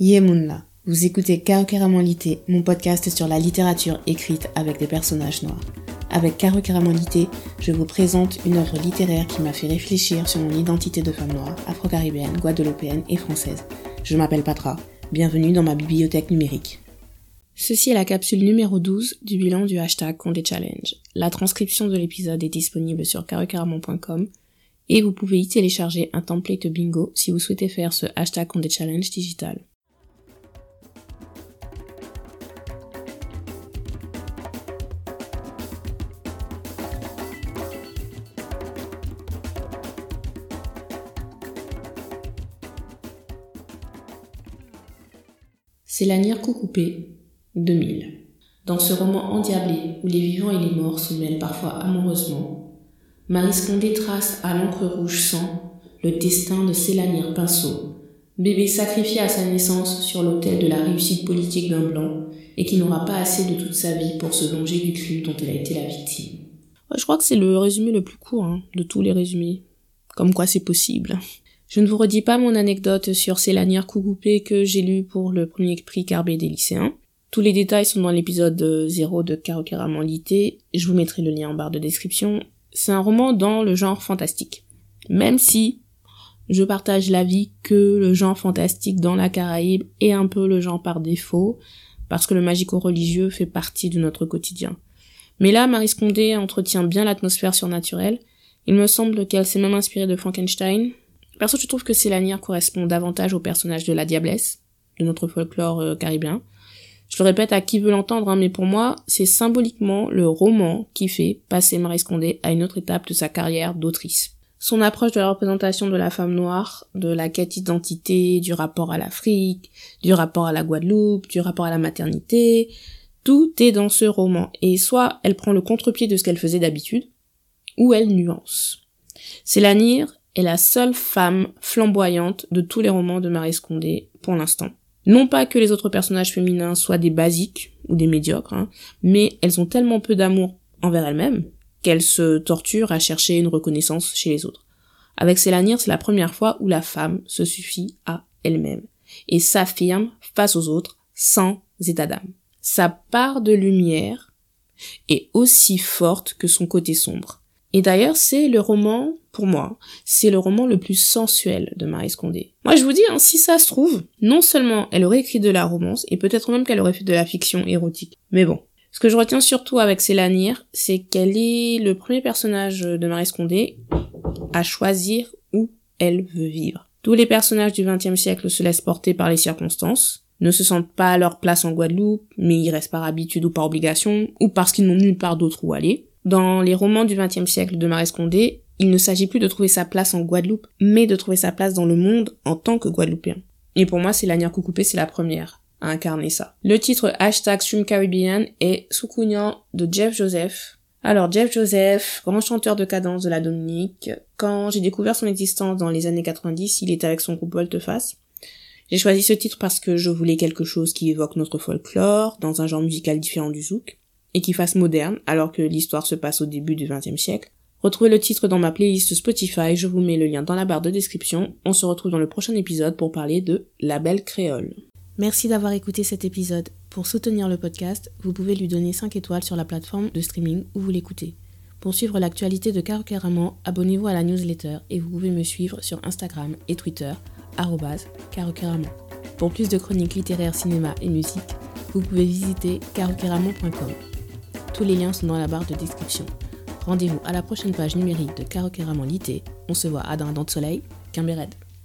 Yemunla, vous écoutez Lité, mon podcast sur la littérature écrite avec des personnages noirs. Avec Lité, je vous présente une œuvre littéraire qui m'a fait réfléchir sur mon identité de femme noire, afro-caribéenne, guadeloupéenne et française. Je m'appelle Patra, bienvenue dans ma bibliothèque numérique. Ceci est la capsule numéro 12 du bilan du hashtag Condé Challenge. La transcription de l'épisode est disponible sur carocaramon.com et vous pouvez y télécharger un template bingo si vous souhaitez faire ce hashtag Condé Challenge digital. C'est lanière Coucoupé, 2000. Dans ce roman endiablé où les vivants et les morts se mêlent parfois amoureusement, Marie Scondé trace à l'encre rouge sang le destin de Célanière Pinceau, bébé sacrifié à sa naissance sur l'autel de la réussite politique d'un blanc et qui n'aura pas assez de toute sa vie pour se venger du crime dont elle a été la victime. Je crois que c'est le résumé le plus court hein, de tous les résumés. Comme quoi c'est possible. Je ne vous redis pas mon anecdote sur ces lanières cougoupées que j'ai lues pour le premier prix Carbet des lycéens. Tous les détails sont dans l'épisode 0 de Caro Lité, je vous mettrai le lien en barre de description. C'est un roman dans le genre fantastique. Même si je partage l'avis que le genre fantastique dans la Caraïbe est un peu le genre par défaut, parce que le magico-religieux fait partie de notre quotidien. Mais là, Marie Scondé entretient bien l'atmosphère surnaturelle. Il me semble qu'elle s'est même inspirée de Frankenstein, Perso, je trouve que Célanière correspond davantage au personnage de la diablesse, de notre folklore euh, caribéen? Je le répète à qui veut l'entendre, hein, mais pour moi, c'est symboliquement le roman qui fait passer Marie Scondé à une autre étape de sa carrière d'autrice. Son approche de la représentation de la femme noire, de la quête d'identité, du rapport à l'Afrique, du rapport à la Guadeloupe, du rapport à la maternité, tout est dans ce roman. Et soit elle prend le contre-pied de ce qu'elle faisait d'habitude, ou elle nuance. Célanière est la seule femme flamboyante de tous les romans de Marie Scondé pour l'instant. Non pas que les autres personnages féminins soient des basiques ou des médiocres, hein, mais elles ont tellement peu d'amour envers elles-mêmes qu'elles se torturent à chercher une reconnaissance chez les autres. Avec Célanir, c'est la première fois où la femme se suffit à elle-même et s'affirme face aux autres sans état d'âme. Sa part de lumière est aussi forte que son côté sombre. Et d'ailleurs, c'est le roman, pour moi, c'est le roman le plus sensuel de Marie Scondé. Moi, je vous dis, hein, si ça se trouve, non seulement elle aurait écrit de la romance, et peut-être même qu'elle aurait fait de la fiction érotique. Mais bon. Ce que je retiens surtout avec Célanir, c'est qu'elle est le premier personnage de Marie Scondé à choisir où elle veut vivre. Tous les personnages du XXe siècle se laissent porter par les circonstances, ne se sentent pas à leur place en Guadeloupe, mais y restent par habitude ou par obligation, ou parce qu'ils n'ont nulle part d'autre où aller. Dans les romans du XXe siècle de Marie Scondé, il ne s'agit plus de trouver sa place en Guadeloupe, mais de trouver sa place dans le monde en tant que Guadeloupéen. Et pour moi, c'est Lanière Coucoupé, c'est la première à incarner ça. Le titre hashtag Stream Caribbean est Soukounian de Jeff Joseph. Alors Jeff Joseph, grand chanteur de cadence de la Dominique, quand j'ai découvert son existence dans les années 90, il était avec son groupe Volteface. J'ai choisi ce titre parce que je voulais quelque chose qui évoque notre folklore, dans un genre musical différent du zouk et qui fasse moderne alors que l'histoire se passe au début du XXe siècle. Retrouvez le titre dans ma playlist Spotify, je vous mets le lien dans la barre de description. On se retrouve dans le prochain épisode pour parler de La Belle Créole. Merci d'avoir écouté cet épisode. Pour soutenir le podcast, vous pouvez lui donner 5 étoiles sur la plateforme de streaming où vous l'écoutez. Pour suivre l'actualité de Caro abonnez-vous à la newsletter et vous pouvez me suivre sur Instagram et Twitter, Caro Pour plus de chroniques littéraires, cinéma et musique, vous pouvez visiter carocaramon.com. Tous les liens sont dans la barre de description. Rendez-vous à la prochaine page numérique de Caro Lité. On se voit à Dindon de Soleil, Red.